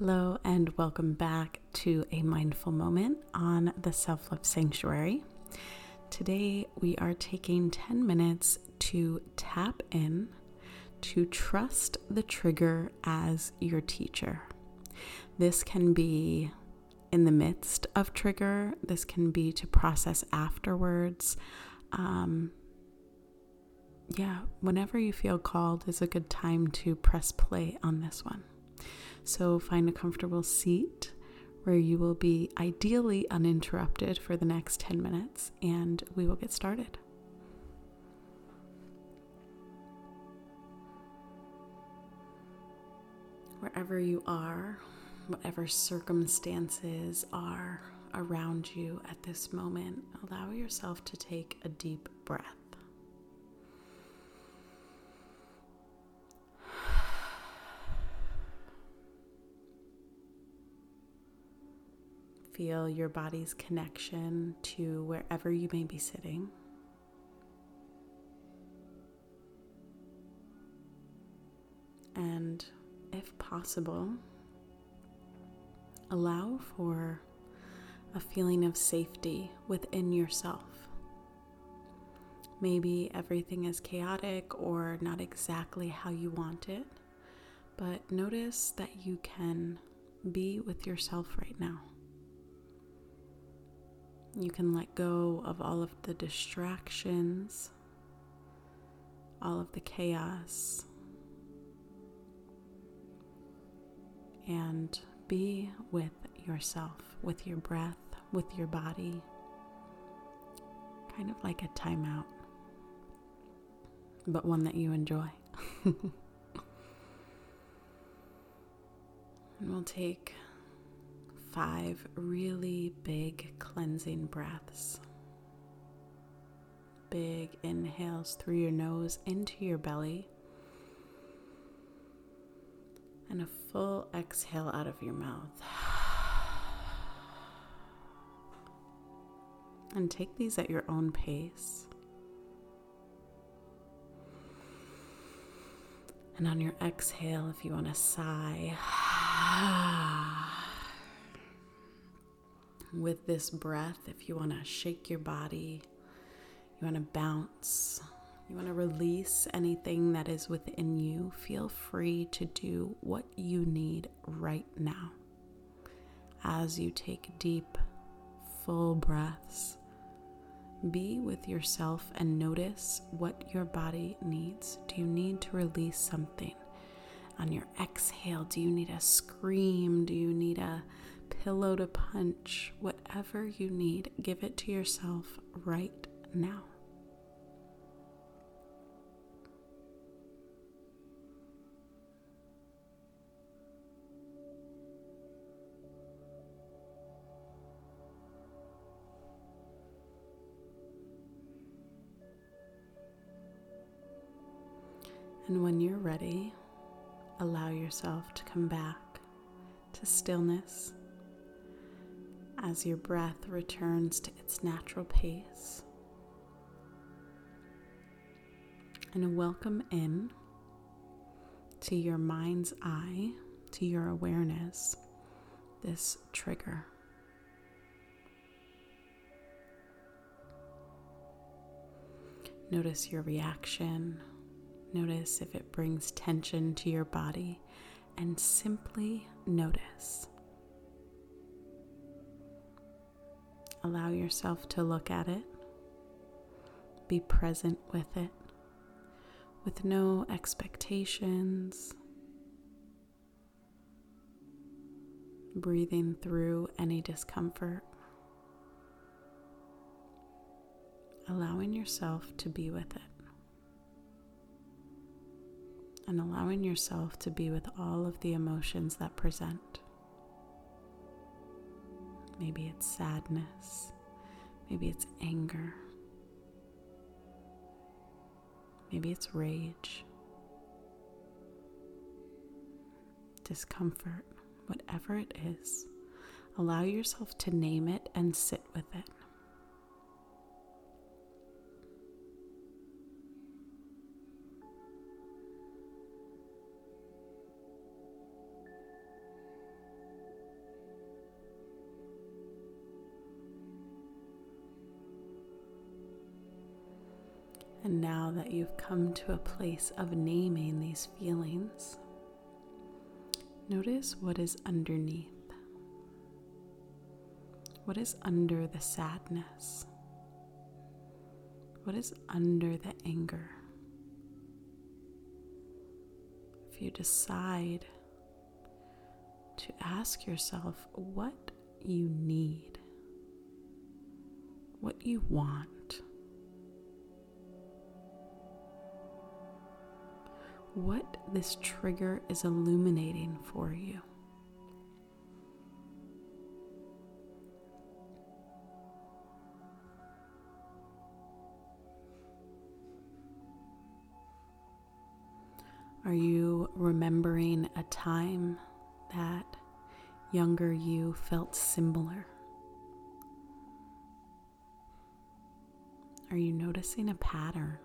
Hello, and welcome back to a mindful moment on the Self Love Sanctuary. Today, we are taking 10 minutes to tap in to trust the trigger as your teacher. This can be in the midst of trigger, this can be to process afterwards. Um, yeah, whenever you feel called is a good time to press play on this one. So find a comfortable seat where you will be ideally uninterrupted for the next 10 minutes and we will get started. Wherever you are, whatever circumstances are around you at this moment, allow yourself to take a deep breath. Feel your body's connection to wherever you may be sitting. And if possible, allow for a feeling of safety within yourself. Maybe everything is chaotic or not exactly how you want it, but notice that you can be with yourself right now. You can let go of all of the distractions, all of the chaos, and be with yourself, with your breath, with your body, kind of like a timeout, but one that you enjoy. and we'll take five really big cleansing breaths. Big inhales through your nose into your belly, and a full exhale out of your mouth. And take these at your own pace. And on your exhale, if you want to sigh, with this breath, if you want to shake your body, you want to bounce, you want to release anything that is within you, feel free to do what you need right now. As you take deep, full breaths, be with yourself and notice what your body needs. Do you need to release something? On your exhale, do you need a scream? Do you need a pillow to punch, whatever you need, give it to yourself right now. And when you're ready, allow yourself to come back to stillness as your breath returns to its natural pace. And welcome in to your mind's eye, to your awareness, this trigger. Notice your reaction. Notice if it brings tension to your body, and simply notice. Allow yourself to look at it. Be present with it with no expectations. Breathing through any discomfort. Allowing yourself to be with it. And allowing yourself to be with all of the emotions that present. Maybe it's sadness. Maybe it's anger. Maybe it's rage, discomfort, whatever it is. Allow yourself to name it and sit with it. And now that you've come to a place of naming these feelings, notice what is underneath. What is under the sadness? What is under the anger? If you decide to ask yourself what you need, what you want, what this trigger is illuminating for you. Are you remembering a time that younger you felt similar? Are you noticing a pattern?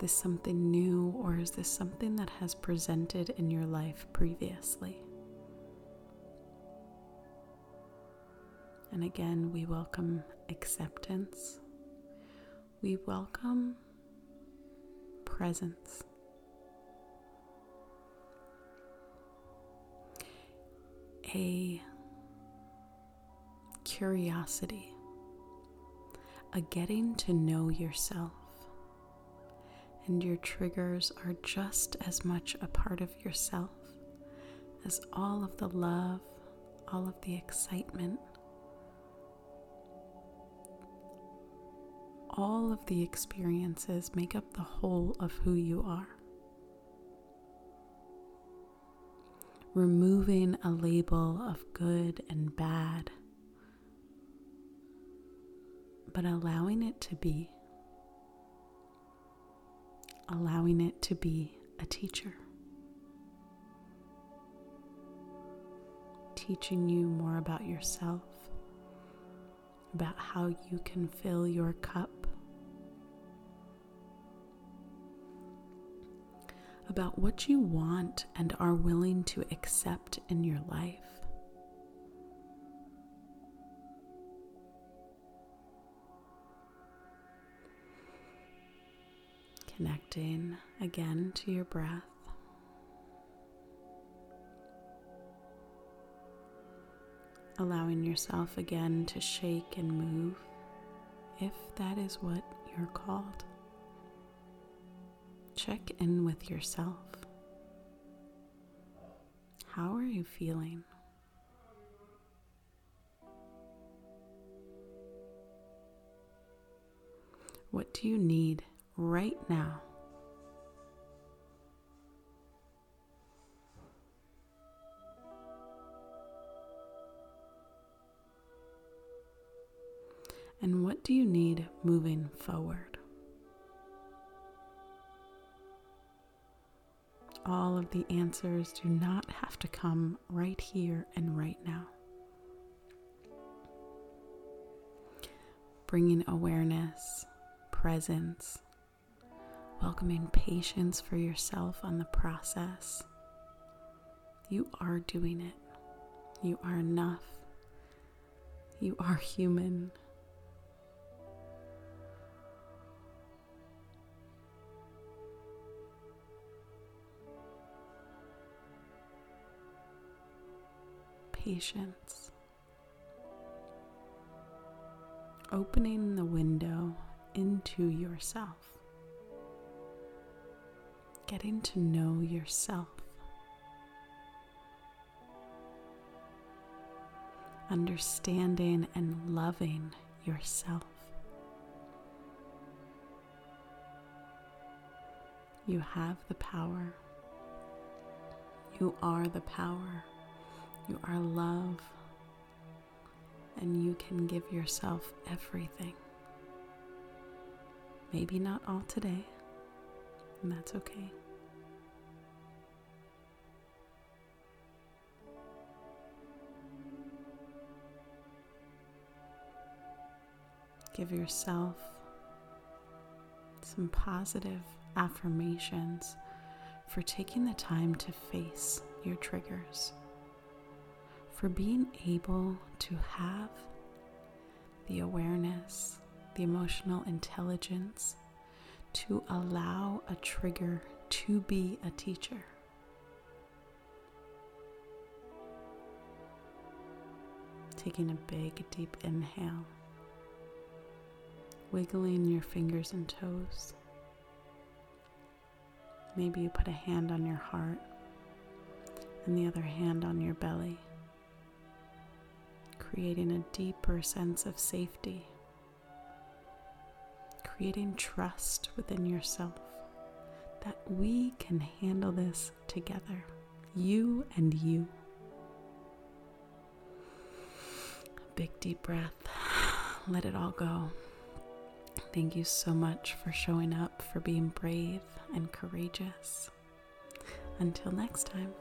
This something new or is this something that has presented in your life previously? And again, we welcome acceptance. We welcome presence. A curiosity, a getting to know yourself. And your triggers are just as much a part of yourself as all of the love, all of the excitement, all of the experiences make up the whole of who you are. Removing a label of good and bad, but allowing it to be. Allowing it to be a teacher. Teaching you more about yourself, about how you can fill your cup about what you want and are willing to accept in your life. Connecting again to your breath. Allowing yourself again to shake and move if that is what you're called check in with yourself. How are you feeling? What do you need right now? And what do you need moving forward? all of the answers do not have to come right here and right now. Bringing awareness, presence, welcoming patience for yourself on the process. You are doing it. You are enough. You are human. patience. Opening the window into yourself. Getting to know yourself. Understanding and loving yourself. You have the power. You are the power. You are love, and you can give yourself everything. Maybe not all today, and that's okay. Give yourself some positive affirmations for taking the time to face your triggers for being able to have the awareness the emotional intelligence to allow a trigger to be a teacher. Taking a big, deep inhale, wiggling your fingers and toes. Maybe you put a hand on your heart and the other hand on your belly, creating a deeper sense of safety, creating trust within yourself that we can handle this together, you and you. Big deep breath. Let it all go. Thank you so much for showing up, for being brave and courageous. Until next time.